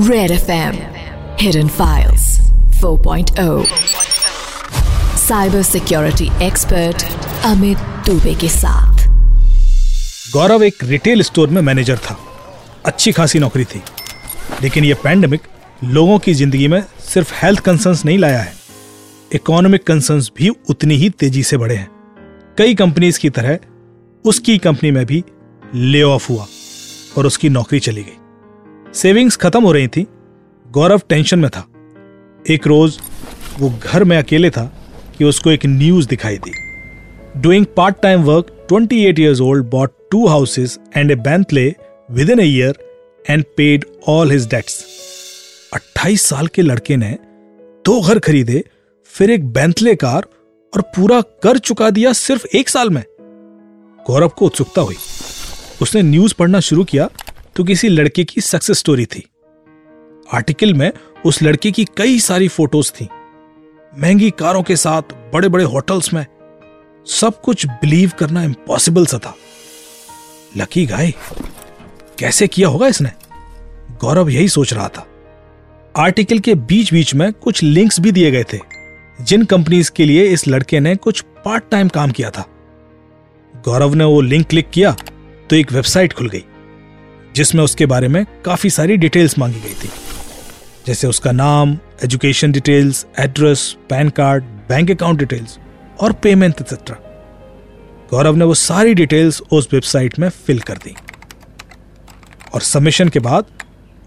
Red FM Hidden Files. 4.0 Cyber Security Expert Amit Dubey के साथ. गौरव एक रिटेल स्टोर में मैनेजर था। अच्छी खासी नौकरी थी। लेकिन यह पैंडमिक लोगों की ज़िंदगी में सिर्फ़ हेल्थ कंसर्न्स नहीं लाया है। इकोनॉमिक कंसर्न्स भी उतनी ही तेज़ी से बढ़े हैं। कई कंपनीज़ की तरह, उसकी कंपनी में भी ले ऑफ़ हुआ और उसकी नौकरी चली गई। सेविंग्स खत्म हो रही थी, गौरव टेंशन में था। एक रोज वो घर में अकेले था कि उसको एक न्यूज़ दिखाई दी। Doing part time work 28 years old, bought two houses and a Bentley within a year and paid all his debts. 28 साल के लड़के ने दो घर खरीदे, फिर एक बेंतले कार और पूरा कर चुका दिया सिर्फ़ एक साल में। गौरव को उत्सुकता हुई। उसने न्यूज़ पढ़ना शुरू किया तो किसी लड़के की सक्सेस स्टोरी थी। आर्टिकल में उस लड़के की कई सारी फ़ोटोज़ थी। महँगी कारों के साथ बड़े बड़े होटल्स में, सब कुछ बिलीव करना इम्पॉसिबल सा था। लकी गाय कैसे किया होगा इसने? गौरव यही सोच रहा था। आर्टिकल के बीच बीच में कुछ लिंक्स भी दिए गए थे, जिन कंपनीज़ के लिए इस लड़के ने कुछ पार्ट टाइम काम किया था। गौरव ने वो लिंक क्लिक किया तो एक वेबसाइट खुल गई। जिसमें उसके बारे में काफ़ी सारी डिटेल्स मांगी गई थी। जैसे उसका नाम education details address PAN card bank account details और पेमेंट एक्सेट्रा गौरव ने वो सारी डिटेल्स उस वेबसाइट में फिल कर दी। और सबमिशन के बाद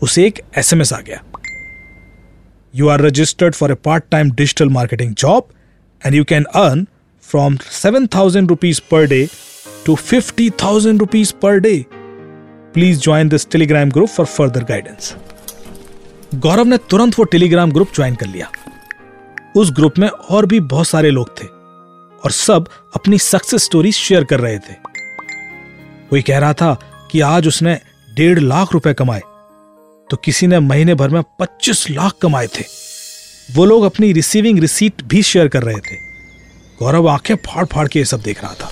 उसे एक एसएमएस आ गया। You are registered for a part time digital marketing job and you can earn from seven thousand rupees per day to fifty thousand rupees per day please join this Telegram group for further guidance Gaurav ने तुरंत वो Telegram group join कर लिया। उस group में और भी बहुत सारे लोग थे और सब अपनी सक्सेस स्टोरी शेयर कर रहे थे। कोई कह रहा था कि आज उसने डेढ़ लाख रुपए कमाए। तो किसी ने महीने भर में पच्चीस लाख कमाए थे। वो लोग अपनी रिसीविंग रिसीट भी शेयर कर रहे थे। गौरव आँखें फाड़ फाड़ के ये सब देख रहा था।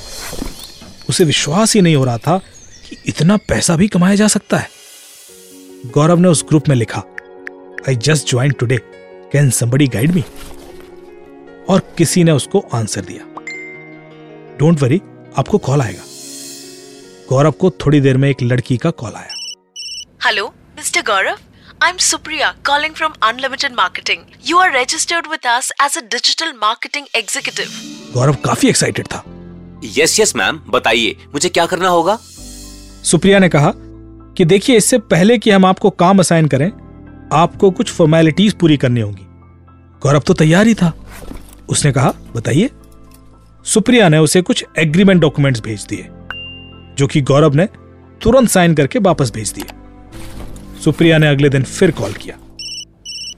उसे विश्वास ही नहीं हो रहा था कि इतना पैसा भी कमाया जा सकता है गौरव ने उस ग्रुप में लिखा I just join today can somebody guide me और किसी ने उसको आंसर दिया डोंट वरी आपको कॉल आएगा गौरव को थोड़ी देर में एक लड़की का कॉल आया Hello, Mr. Gaurav. I'm Supriya calling from Unlimited Marketing. You are registered with us as a digital marketing executive. गौरव काफ़ी एक्साइटेड था यस यस मैम बताइए मुझे क्या करना होगा सुप्रिया ने कहा कि देखिए, इससे पहले कि हम आपको काम असाइन करें, आपको कुछ फॉर्मेलिटीज पूरी करनी होंगी। गौरव तो तैयार ही था। उसने कहा, बताइए। सुप्रिया ने उसे कुछ एग्रीमेंट डॉक्यूमेंट्स भेज दिए, जो कि गौरव ने तुरंत साइन करके वापस भेज दिए। सुप्रिया ने अगले दिन फिर कॉल किया।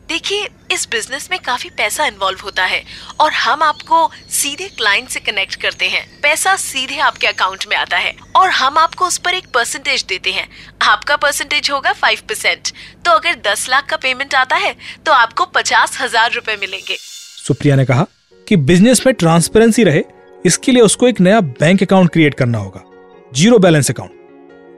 देखिए इस बिज़नेस में काफ़ी पैसा इन्वॉल्व होता है और हम आपको सीधे क्लाइंट से कनेक्ट करते हैं। पैसा सीधे आपके अकाउंट में आता है और हम आपको उस पर एक परसेंटेज देते हैं। आपका परसेंटेज होगा फाइव परसेंट तो अगर दस लाख का पेमेंट आता है तो आपको पचास हज़ार रूपए मिलेंगे। सुप्रिया ने कहा कि बिज़नेस में ट्रांसपेरेंसी रहे, इसके लिए उसको एक नया बैंक अकाउंट क्रिएट करना होगा। ज़ीरो बैलेंस अकाउंट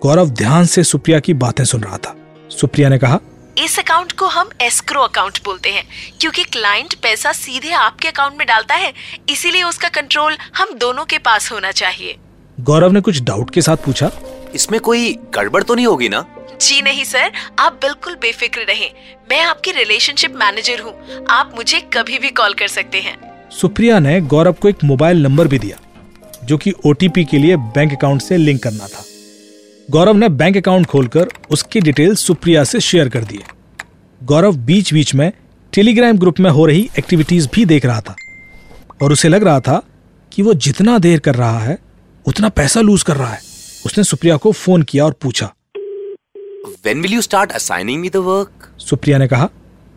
गौरव ध्यान से सुप्रिया की बातें सुन रहा था। सुप्रिया ने कहा इस अकाउंट को हम एस्क्रो अकाउंट बोलते हैं क्योंकि क्लाइंट पैसा सीधे आपके अकाउंट में डालता है इसीलिए उसका कंट्रोल हम दोनों के पास होना चाहिए। गौरव ने कुछ डाउट के साथ पूछा। इसमें कोई गड़बड़ तो नहीं होगी ना? जी नहीं सर आप बिल्कुल बेफिक्र रहें। मैं आपकी रिलेशनशिप मैनेजर हूँ आप मुझे कभी भी कॉल कर सकते हैं। सुप्रिया ने गौरव को एक मोबाइल नंबर भी दिया जो कि ओटीपी के लिए बैंक अकाउंट से लिंक करना था। गौरव ने बैंक अकाउंट खोलकर उसकी डिटेल सुप्रिया से शेयर कर दिए। गौरव बीच बीच में टेलीग्राम ग्रुप में हो रही एक्टिविटीज़ भी देख रहा था। और उसे लग रहा था कि वो जितना देर कर रहा है उतना पैसा लूज कर रहा है। उसने सुप्रिया को फ़ोन किया और पूछा। When will you start assigning me the work? Supriya ने कहा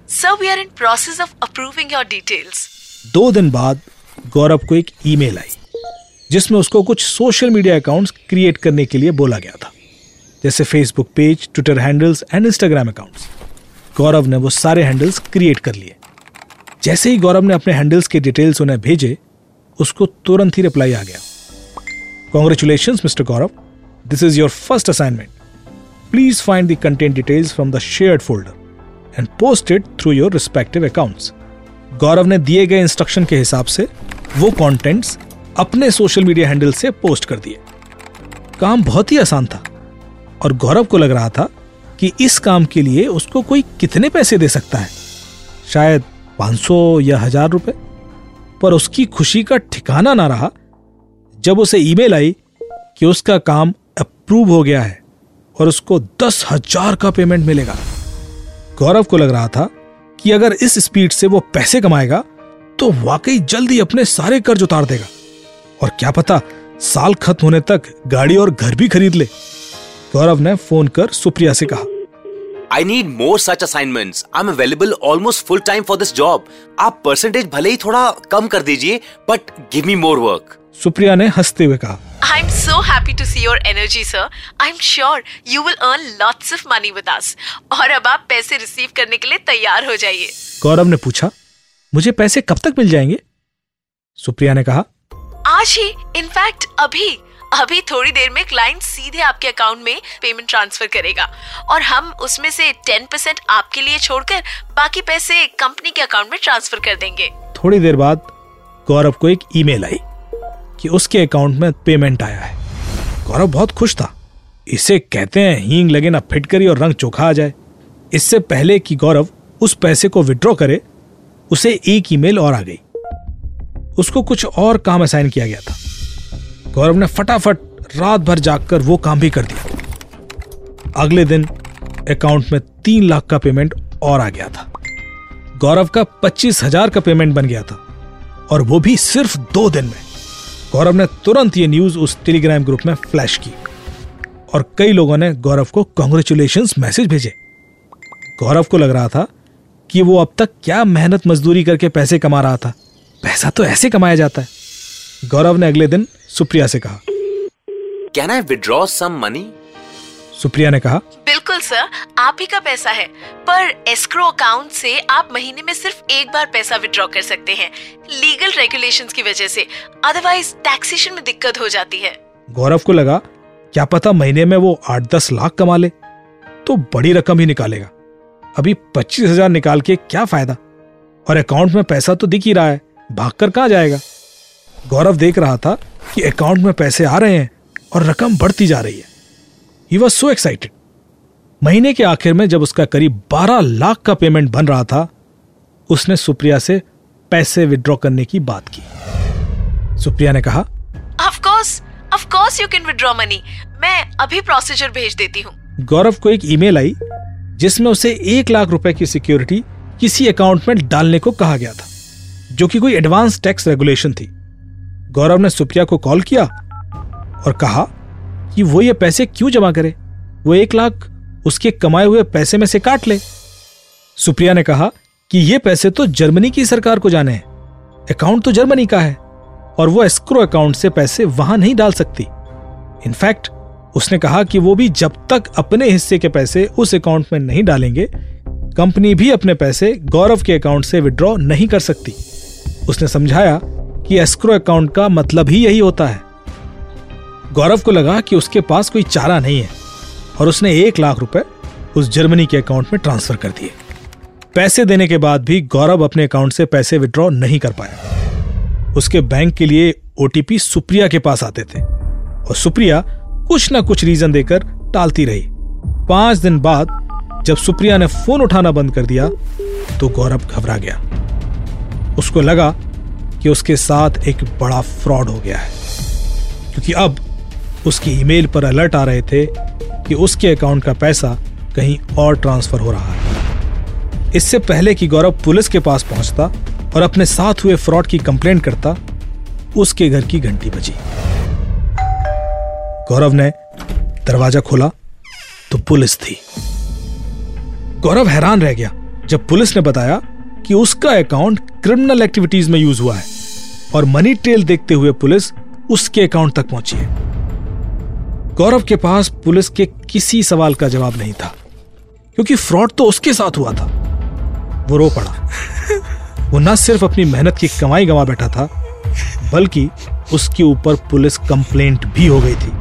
sir we are in process of approving your details दो दिन बाद गौरव को एक ईमेल आई जिसमें उसको कुछ सोशल मीडिया अकाउंट्स क्रिएट करने के लिए बोला गया था जैसे Facebook page Twitter handles and Instagram accounts Gaurav ने वो सारे हैंडल्स क्रिएट कर लिए। जैसे ही गौरव ने अपने हैंडल्स के डिटेल्स उन्हें भेजे, उसको तुरंत ही रिप्लाई आ गया। Congratulation mister Gaurav this is your first assignment please find the content details from the shared folder and post it through your respective accounts Gaurav ने दिए गए इंस्ट्रक्शन के हिसाब से वो कंटेंट्स अपने सोशल मीडिया हैंडल से पोस्ट कर दिए। काम बहुत ही आसान था और गौरव को लग रहा था कि इस काम के लिए उसको कोई कितने पैसे दे सकता है? शायद 500 या हज़ार रुपए। पर उसकी खुशी का ठिकाना ना रहा। जब उसे ईमेल आई कि उसका काम अप्रूव हो गया है और उसको दस हज़ार का पेमेंट मिलेगा, गौरव को लग रहा था कि अगर इस स्पीड से वो पैसे कमाएगा तो वाकई जल्दी अपने सारे कर्ज उतार देगा। और क्या पता साल खत्म होने तक गाड़ी और घर भी खरीद ले। गौरव ने फ़ोन कर सुप्रिया से कहा I need more such assignments I am available almost full time for this job आप परसेंटेज भले ही थोड़ा कम कर दीजिए but give me more work Supriya ने हँसते हुए कहा I am so happy to see your energy sir I am sure you will earn lots of money with us और अब आप पैसे रिसीव करने के लिए तैयार हो जाइए। गौरव ने पूछा मुझे पैसे कब तक मिल जाएँगे? सुप्रिया ने कहा आज ही इनफैक्ट अभी। अभी थोड़ी देर में क्लाइंट सीधे आपके अकाउंट में पेमेंट ट्रांसफ़र करेगा। और हम उसमें से टेन परसेंट आपके लिए छोड़कर बाकी पैसे कंपनी के अकाउंट में ट्रांसफ़र कर देंगे। थोड़ी देर बाद गौरव को एक ईमेल आई कि उसके अकाउंट में पेमेंट आया है। गौरव बहुत खुश था। इसे कहते हैं हींग लगे ना फिटकरी और रंग चोखा आ जाए। इससे पहले कि गौरव उस पैसे को विड्रॉ करे, उसे एक ईमेल और आ गई। उसको कुछ और काम असाइन किया गया था। गौरव ने फटाफट रात भर जागकर वो काम भी कर दिया। अगले दिन अकाउंट में तीन लाख का पेमेंट और आ गया था। गौरव का पच्चीस हज़ार का पेमेंट बन गया था और वो भी सिर्फ़ दो दिन में। गौरव ने तुरंत ये न्यूज़ उस टेलीग्राम ग्रुप में फ्लैश की और कई लोगों ने गौरव को कॉन्ग्रेचुलेशन मैसेज भेजे। गौरव को लग रहा था कि वो अब तक क्या मेहनत मजदूरी करके पैसे कमा रहा था। पैसा तो ऐसे कमाया जाता है। गौरव ने अगले दिन सुप्रिया से कहा। Can I withdraw some money Supriya ने कहा बिल्कुल सर आप ही का पैसा है। पर एस्क्रो अकाउंट से आप महीने में सिर्फ़ एक बार पैसा विड्रॉ कर सकते हैं लीगल रेगुलेशंस की वजह से। अदरवाइज़ टैक्सेशन में दिक्कत हो जाती है। गौरव को लगा क्या पता महीने में वो आठ दस लाख कमा ले तो बड़ी रकम ही निकालेगा। अभी पच्चीस हज़ार निकाल के क्या फ़ायदा? और अकाउंट में पैसा तो दिख ही रहा है भागकर कहाँ जाएगा? गौरव देख रहा था कि अकाउंट में पैसे आ रहे हैं और रकम बढ़ती जा रही है। ही वॉज़ सो एक्साइटेड महीने के आखिर में जब उसका करीब 12 लाख का पेमेंट बन रहा था उसने सुप्रिया से पैसे विड्रॉ करने की बात की। सुप्रिया ने कहा of course of course you can withdraw money मैं अभी प्रोसीजर भेज देती हूँ। गौरव को एक ईमेल आई जिसमें उसे एक लाख रुपए की सिक्योरिटी किसी अकाउंट में डालने को कहा गया था जो कि कोई एडवांस टैक्स रेगुलेशन थी। गौरव ने सुप्रिया को कॉल किया और कहा कि वो ये पैसे क्यों जमा करे? वो एक लाख उसके कमाए हुए पैसे में से काट ले। सुप्रिया ने कहा कि ये पैसे तो जर्मनी की सरकार को जाने हैं। अकाउंट तो जर्मनी का है और वो एस्क्रो अकाउंट से पैसे वहाँ नहीं डाल सकती। इनफैक्ट उसने कहा कि वो भी जब तक अपने हिस्से के पैसे उस अकाउंट में नहीं डालेंगे, कंपनी भी अपने पैसे गौरव के अकाउंट से विड्रॉ नहीं कर सकती। उसने समझाया कि एस्क्रो अकाउंट का मतलब ही यही होता है। गौरव को लगा कि उसके पास कोई चारा नहीं है और उसने एक लाख रुपए उस जर्मनी के अकाउंट में ट्रांसफ़र कर दिए। पैसे देने के बाद भी गौरव अपने अकाउंट से पैसे विड्रॉ नहीं कर पाया। उसके बैंक के लिए ओटीपी सुप्रिया के पास आते थे और सुप्रिया कुछ ना कुछ रीजन देकर टालती रही। पाँच दिन बाद जब सुप्रिया ने फ़ोन उठाना बंद कर दिया तो गौरव घबरा गया। उसको लगा कि उसके साथ एक बड़ा फ्रॉड हो गया है। क्योंकि अब उसकी ईमेल पर अलर्ट आ रहे थे कि उसके अकाउंट का पैसा कहीं और ट्रांसफ़र हो रहा है। इससे पहले कि गौरव पुलिस के पास पहुँचता और अपने साथ हुए फ्रॉड की कंप्लेंट करता, उसके घर की घंटी बजी। गौरव ने दरवाज़ा खोला तो पुलिस थी। गौरव हैरान रह गया। जब पुलिस ने बताया कि उसका अकाउंट क्रिमिनल एक्टिविटीज़ में यूज़ हुआ है। और मनी ट्रेल देखते हुए पुलिस उसके अकाउंट तक पहुँची है। गौरव के पास पुलिस के किसी सवाल का जवाब नहीं था, क्योंकि फ्रॉड तो उसके साथ हुआ था। वो रो पड़ा। वो न सिर्फ़ अपनी मेहनत की कमाई गंवा बैठा था, बल्कि उसके ऊपर पुलिस कंप्लेंट भी हो गई थी।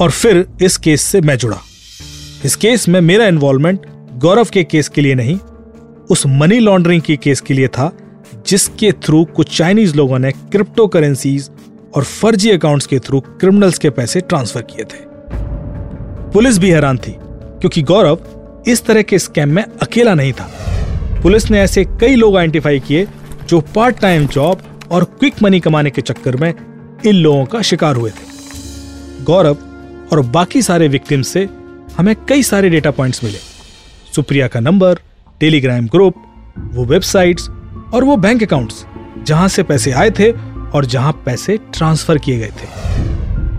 और फिर इस केस से मैं जुड़ा। इस केस में मेरा इन्वॉल्वमेंट गौरव के केस के लिए नहीं उस मनी लॉन्ड्रिंग के केस के लिए था, जिसके थ्रू कुछ चाइनीज़ लोगों ने क्रिप्टो करेंसीज और फर्जी अकाउंट्स के थ्रू क्रिमिनल्स के पैसे ट्रांसफ़र किए थे। पुलिस भी हैरान थी, क्योंकि गौरव, इस तरह के स्कैम में अकेला नहीं था। पुलिस ने ऐसे कई लोग आइडेंटिफाई किए, जो पार्ट टाइम जॉब और क्विक मनी कमाने के चक्कर में इन लोगों का शिकार हुए थे। गौरव और बाकी सारे विक्टिम से हमें कई सारे डेटा पॉइंट्स मिले। सुप्रिया का नंबर टेलीग्राम ग्रुप, वो वेबसाइट्स और वो बैंक अकाउंट्स, जहाँ से पैसे आए थे और जहाँ पैसे ट्रांसफ़र किए गए थे।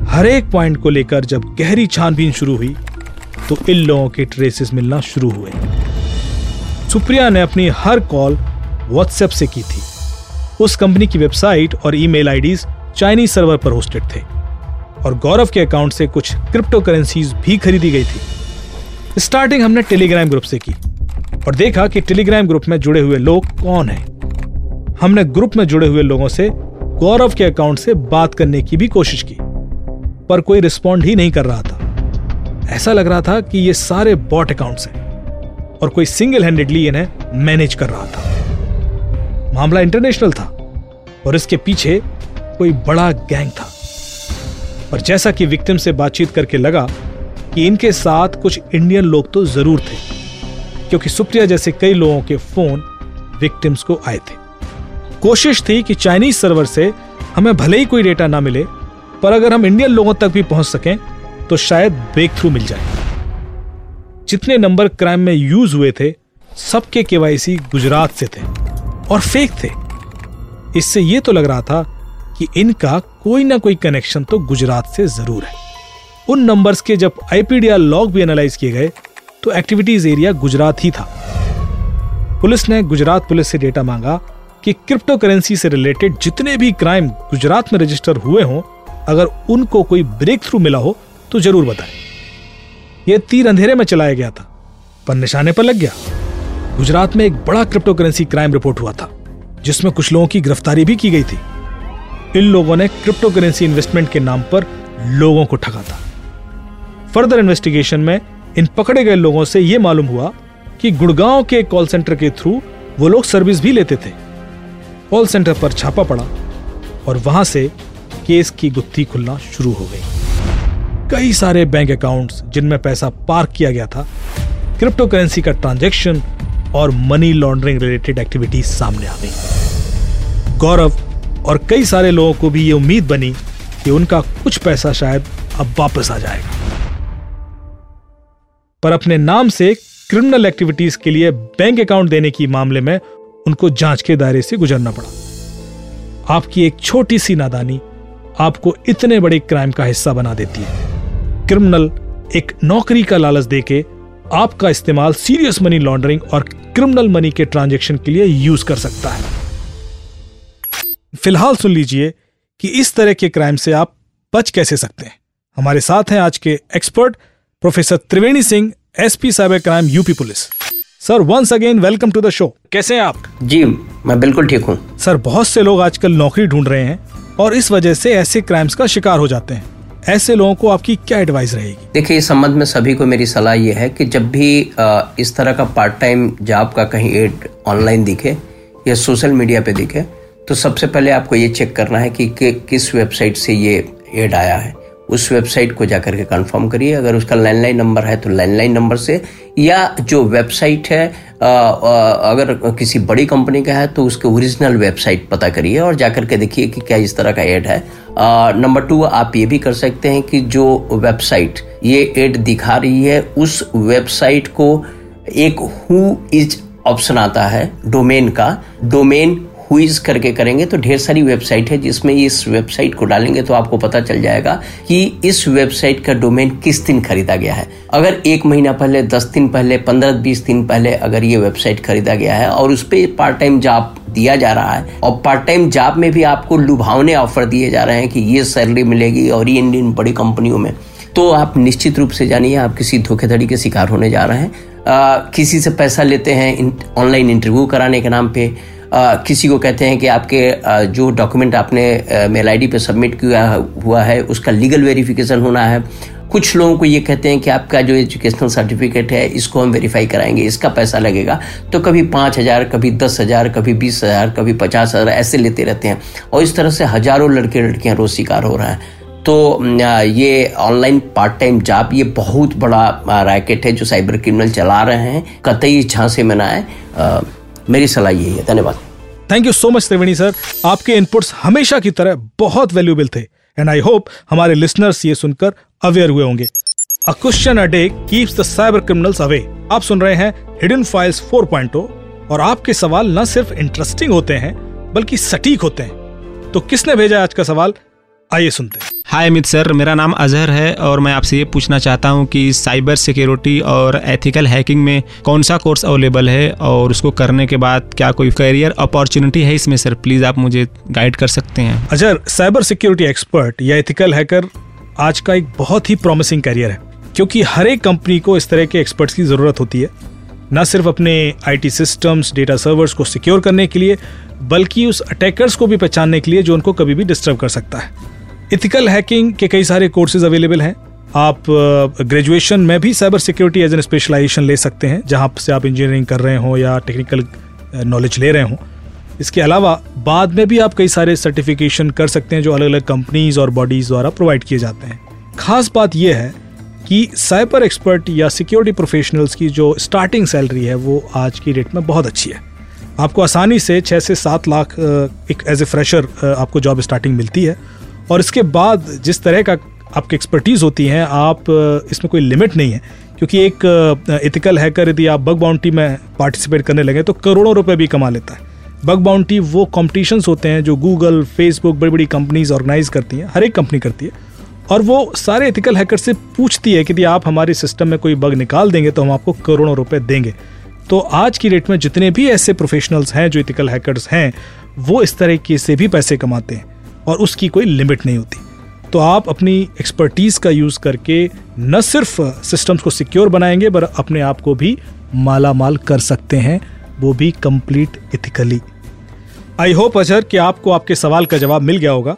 हर एक पॉइंट को लेकर जब गहरी छानबीन शुरू हुई तो इन लोगों के ट्रेसेस मिलना शुरू हुए। सुप्रिया ने अपनी हर कॉल व्हाट्सएप से की थी। उस कंपनी की वेबसाइट और ईमेल आईडीज चाइनीज़ सर्वर पर होस्टेड थे और गौरव के अकाउंट से कुछ क्रिप्टो करेंसीज भी खरीदी गई थी। स्टार्टिंग हमने टेलीग्राम ग्रुप से की। और देखा कि टेलीग्राम ग्रुप में जुड़े हुए लोग कौन हैं। हमने ग्रुप में जुड़े हुए लोगों से गौरव के अकाउंट से बात करने की भी कोशिश की, पर कोई रिस्पॉन्ड ही नहीं कर रहा था। ऐसा लग रहा था कि ये सारे बॉट अकाउंट्स हैं और कोई सिंगल हैंडेडली इन्हें मैनेज कर रहा था। मामला इंटरनेशनल था और इसके पीछे कोई बड़ा गैंग था। पर जैसा कि विक्टिम से बातचीत करके लगा कि इनके साथ कुछ इंडियन लोग तो ज़रूर थे। क्योंकि सुप्रिया जैसे कई लोगों के फ़ोन विक्टिम्स को आए थे। कोशिश थी कि चाइनीज़ सर्वर से हमें भले ही कोई डेटा ना मिले, पर अगर हम इंडियन लोगों तक भी पहुँच सकें तो शायद ब्रेक थ्रू मिल जाए। जितने नंबर क्राइम में यूज़ हुए थे, सबके केवाईसी गुजरात से थे और फेक थे। इससे यह तो लग रहा था कि इनका कोई ना कोई कनेक्शन तो गुजरात से ज़रूर है। उन नंबर्स के जब आईपीडीआर लॉग भी एनालाइज किए गए तो एक्टिविटीज़ एरिया गुजरात ही था। पुलिस ने गुजरात पुलिस से डेटा मांगा कि क्रिप्टो करेंसी से रिलेटेड जितने भी क्राइम गुजरात में रजिस्टर हुए हों, अगर उनको कोई ब्रेक थ्रू मिला हो तो ज़रूर बताएँ। यह तीर अंधेरे में चलाया गया था, पर निशाने पर लग गया। गुजरात में एक बड़ा क्रिप्टो करेंसी क्राइम रिपोर्ट हुआ था, जिसमें कुछ लोगों की गिरफ्तारी भी की गई थी। इन लोगों ने क्रिप्टो करेंसी इन्वेस्टमेंट के नाम पर लोगों को ठगा था। फर्दर इन्वेस्टिगेशन में इन पकड़े गए लोगों से यह मालूम हुआ कि गुड़गांव के कॉल सेंटर के थ्रू वो लोग सर्विस भी लेते थे। कॉल सेंटर पर छापा पड़ा और वहाँ से केस की गुत्थी खुलना शुरू हो गई। कई सारे बैंक अकाउंट्स जिनमें पैसा पार्क किया गया था क्रिप्टो करेंसी का ट्रांजैक्शन और मनी लॉन्ड्रिंग रिलेटेड एक्टिविटीज़ सामने आ गई। गौरव और कई सारे लोगों को भी ये उम्मीद बनी कि उनका कुछ पैसा शायद अब वापस आ जाएगा। पर अपने नाम से क्रिमिनल एक्टिविटीज़ के लिए बैंक अकाउंट देने की मामले में उनको जाँच के दायरे से गुजरना पड़ा। आपकी एक छोटी सी नादानी आपको इतने बड़े क्राइम का हिस्सा बना देती है। क्रिमिनल एक नौकरी का लालच देके आपका इस्तेमाल सीरियस मनी लॉन्ड्रिंग और क्रिमिनल मनी के ट्रांजैक्शन के लिए यूज़ कर सकता है। फ़िलहाल सुन लीजिए कि इस तरह के क्राइम से आप बच कैसे सकते हैं। हमारे साथ हैं आज के expert professor Triveni Singh SP cyber crime UP police. Sir once again welcome to the show कैसे हैं आप? जी मैं बिल्कुल ठीक हूँ। सर बहुत से लोग आजकल नौकरी ढूंढ रहे हैं और इस वजह से ऐसे क्राइम्स का शिकार हो जाते हैं। ऐसे लोगों को आपकी क्या एडवाइस रहेगी? देखिए इस संबंध में सभी को मेरी सलाह ये है कि जब भी इस तरह का पार्ट टाइम जॉब का कहीं एड ऑनलाइन दिखे या सोशल मीडिया पे दिखे तो सबसे पहले आपको ये चेक करना है कि, कि किस वेबसाइट से ये एड आया है। उस वेबसाइट को जाकर के कंफर्म करिए। अगर उसका लैंडलाइन नंबर है तो लैंडलाइन नंबर से या जो वेबसाइट है आ, आ, अगर किसी बड़ी कंपनी का है तो उसके ओरिजिनल वेबसाइट पता करिए और जाकर के देखिए कि क्या इस तरह का एड है। नंबर टू आप ये भी कर सकते हैं कि जो वेबसाइट ये एड दिखा रही है उस वेबसाइट को एक हु इज़ ऑप्शन आता है डोमेन का। डोमेन हुईज करके करेंगे तो ढेर सारी वेबसाइट है जिसमें इस वेबसाइट को डालेंगे तो आपको पता चल जाएगा कि इस वेबसाइट का डोमेन किस दिन खरीदा गया है। अगर एक महीना पहले दस दिन पहले पंद्रह बीस दिन पहले अगर ये वेबसाइट खरीदा गया है और उस पर पार्ट टाइम जॉब दिया जा रहा है और पार्ट टाइम जॉब में भी आपको लुभावने ऑफ़र दिए जा रहे हैं कि ये सैलरी मिलेगी और ये इंडियन बड़ी कंपनियों में। तो आप निश्चित रूप से जानिए आप किसी धोखेधड़ी के शिकार होने जा रहे हैं। आ, किसी से पैसा लेते हैं ऑनलाइन इंटरव्यू कराने के नाम पे किसी को कहते हैं कि आपके जो डॉक्यूमेंट आपने मेल आईडी पे सबमिट किया हुआ है, उसका लीगल वेरिफिकेशन होना है। कुछ लोगों को ये कहते हैं कि आपका जो एजुकेशनल सर्टिफिकेट है, इसको हम वेरीफाई कराएँगे, इसका पैसा लगेगा। तो कभी पाँच हज़ार, कभी दस हज़ार, कभी बीस हज़ार, कभी पचास हज़ार, ऐसे लेते रहते हैं। और इस तरह से हज़ारों लड़के लड़कियाँ रोज शिकार हो रहे हैं। तो ये ऑनलाइन पार्ट टाइम जॉब ये बहुत बड़ा रैकेट है जो साइबर क्रिमिनल चला रहे हैं। कतई झांसे में ना मेरी सलाह यही है। धन्यवाद। Thank you so much Triveni sir आपके इनपुट्स हमेशा की तरह बहुत वैल्यूएबल थे। एंड आई होप हमारे लिसनर्स ये सुनकर अवेयर हुए होंगे। A question a day keeps the cyber criminals away आप सुन रहे हैं हिडन फाइल्स 4.0 और आपके सवाल न सिर्फ़ इंटरेस्टिंग होते हैं, बल्कि सटीक होते हैं। तो किसने भेजा आज का सवाल? आइए सुनते हैं। हाय अमित सर मेरा नाम अजहर है और मैं आपसे ये पूछना चाहता हूँ कि साइबर सिक्योरिटी और एथिकल हैकिंग में कौन सा कोर्स अवेलेबल है और उसको करने के बाद क्या कोई करियर अपॉर्चुनिटी है इसमें सर प्लीज़ आप मुझे गाइड कर सकते हैं। अजहर साइबर सिक्योरिटी एक्सपर्ट या एथिकल हैकर आज का एक बहुत ही प्रॉमिसिंग करियर है, क्योंकि हर एक कंपनी को इस तरह के एक्सपर्ट्स की ज़रूरत होती है। न सिर्फ़ अपने आईटी सिस्टम्स डेटा सर्वर्स को सिक्योर करने के लिए, बल्कि उस अटैकर्स को भी पहचानने के लिए जो उनको कभी भी डिस्टर्ब कर सकता है। इथिकल हैकिंग के कई सारे कोर्सेज अवेलेबल हैं। आप ग्रेजुएशन में भी cyber security as an specialization ले सकते हैं, जहाँ से आप इंजीनियरिंग कर रहे हो या टेक्निकल नॉलेज ले रहे हो। इसके अलावा बाद में भी आप कई सारे सर्टिफिकेशन कर सकते हैं जो अलग अलग कंपनीज़ और बॉडीज द्वारा प्रोवाइड किए जाते हैं। खास बात यह है कि साइबर एक्सपर्ट या सिक्योरिटी प्रोफेशनल्स की जो स्टार्टिंग सैलरी है, वो आज की डेट में बहुत अच्छी है। आपको आसानी से छः से सात लाख एक एज ए फ्रेशर आपको जॉब स्टार्टिंग मिलती है। और इसके बाद जिस तरह का आपकी एक्सपर्टीज़ होती हैं, आप इसमें कोई लिमिट नहीं है। क्योंकि एक इथिकल हैकर यदि आप बग बाउंटी में पार्टिसिपेट करने लगे तो करोड़ों रुपए भी कमा लेता है। बग बाउंटी वो कॉम्पिटिशन्स होते हैं जो गूगल फेसबुक बड़ी बड़ी कंपनीज़ ऑर्गेनाइज करती हैं, हर एक कंपनी करती है। और वो सारे इथिकल हैकर से पूछती है कि यदि आप हमारे सिस्टम में कोई बग निकाल देंगे तो हम आपको करोड़ों रुपए देंगे। तो आज की डेट में जितने भी ऐसे प्रोफेशनल्स हैं, जो इथिकल हैकर्स हैं, वो इस तरीके से भी पैसे कमाते हैं। और उसकी कोई लिमिट नहीं होती। तो आप अपनी एक्सपर्टीज का यूज़ करके न सिर्फ़ सिस्टम्स को सिक्योर बनाएँगे, पर अपने आप को भी माला माल कर सकते हैं, वो भी complete ethically I hope Azhar कि आपको आपके सवाल का जवाब मिल गया होगा।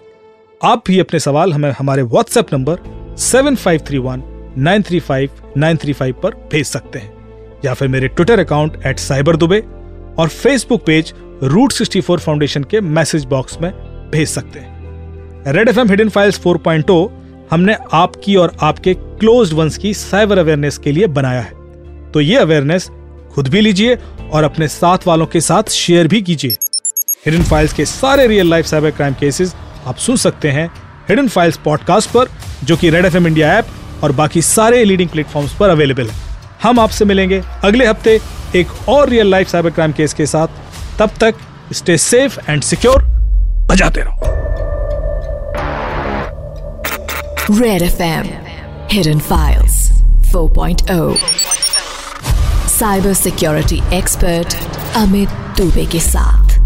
आप भी अपने सवाल हमें, हमारे WhatsApp number seven five three one nine three five nine three five पर भेज सकते हैं। या फिर मेरे Twitter account at cyber Dubey और Facebook page root sixty four foundation के मैसेज बॉक्स में भेज सकते हैं। Red FM hidden hidden files 4.0 हमने आपकी और आपके क्लोज वंस की साइबर अवेयरनेस के लिए बनाया है। तो ये अवेयरनेस खुद भी लीजिए और अपने साथ वालों के साथ शेयर भी कीजिए। हिडन फाइल्स के सारे real life cyber crime cases आप सुन सकते हैं हिडन फाइल्स पॉडकास्ट पर, जो कि Red FM India India app और बाकी सारे लीडिंग प्लेटफॉर्म्स पर अवेलेबल है। हम आपसे मिलेंगे अगले हफ़्ते एक और real life cyber crime case के साथ। तब तक स्टे सेफ़ एंड सिक्योर बजाते रहो। Red FM Hidden Files. 4.0 cyber security expert Amit Dubey के साथ